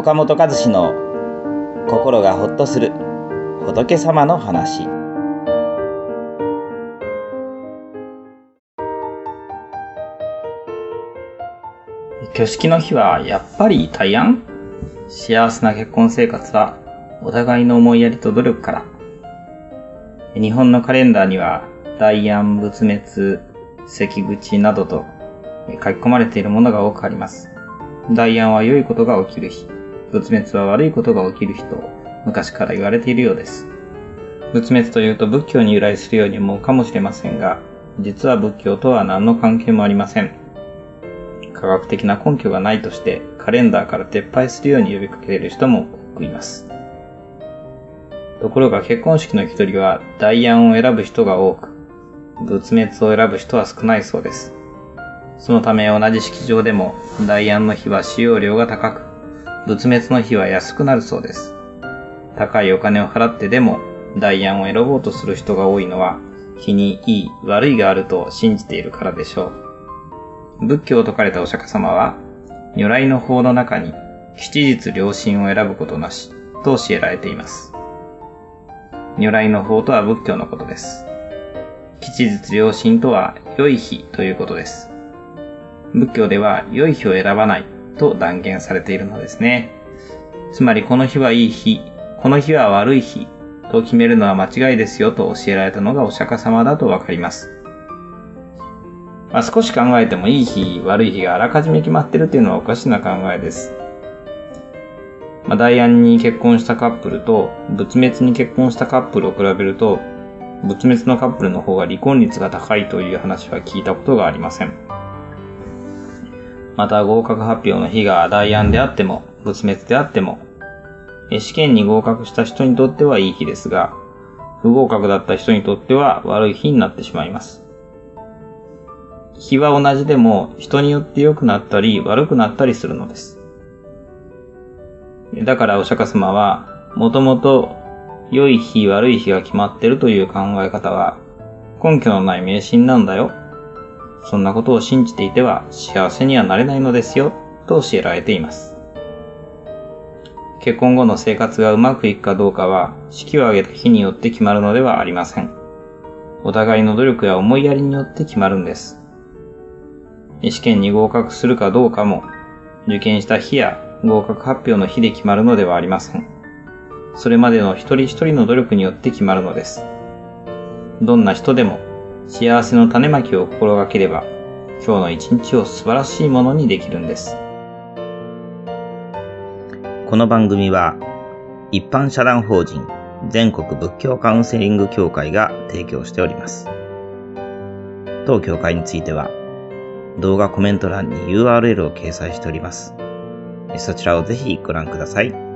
岡本和志の心がほっとする仏様の話。挙式の日はやっぱり大安？幸せな結婚生活はお互いの思いやりと努力から。日本のカレンダーには大安仏滅関口などと書き込まれているものが多くあります。大安は良いことが起きる日。仏滅は悪いことが起きる日と昔から言われているようです。仏滅というと仏教に由来するように思うかもしれませんが、実は仏教とは何の関係もありません。科学的な根拠がないとしてカレンダーから撤廃するように呼びかける人も多くいます。ところが結婚式の日取りは大安を選ぶ人が多く、仏滅を選ぶ人は少ないそうです。そのため同じ式場でも大安の日は使用量が高く、仏滅の日は安くなるそうです。高いお金を払ってでも代案を選ぼうとする人が多いのは、日にいい、悪いがあると信じているからでしょう。仏教を説かれたお釈迦様は、如来の法の中に吉日良心を選ぶことなしと教えられています。如来の法とは仏教のことです。吉日良心とは良い日ということです。仏教では良い日を選ばないと断言されているのですね。つまりこの日はいい日、この日は悪い日と決めるのは間違いですよと教えられたのがお釈迦様だとわかります。まあ、少し考えてもいい日、悪い日があらかじめ決まってるっていうのはおかしな考えです。まあ、大安に結婚したカップルと仏滅に結婚したカップルを比べると、仏滅のカップルの方が離婚率が高いという話は聞いたことがありません。また合格発表の日が大安であっても、仏滅であっても、試験に合格した人にとってはいい日ですが、不合格だった人にとっては悪い日になってしまいます。日は同じでも人によって良くなったり悪くなったりするのです。だからお釈迦様は、もともと良い日悪い日が決まってるという考え方は根拠のない迷信なんだよ。そんなことを信じていては幸せにはなれないのですよ、と教えられています。結婚後の生活がうまくいくかどうかは、式を挙げた日によって決まるのではありません。お互いの努力や思いやりによって決まるんです。試験に合格するかどうかも、受験した日や合格発表の日で決まるのではありません。それまでの一人一人の努力によって決まるのです。どんな人でも幸せの種まきを心がければ、今日の一日を素晴らしいものにできるんです。この番組は一般社団法人全国仏教カウンセリング協会が提供しております。当協会については動画コメント欄に URL を掲載しております。そちらをぜひご覧ください。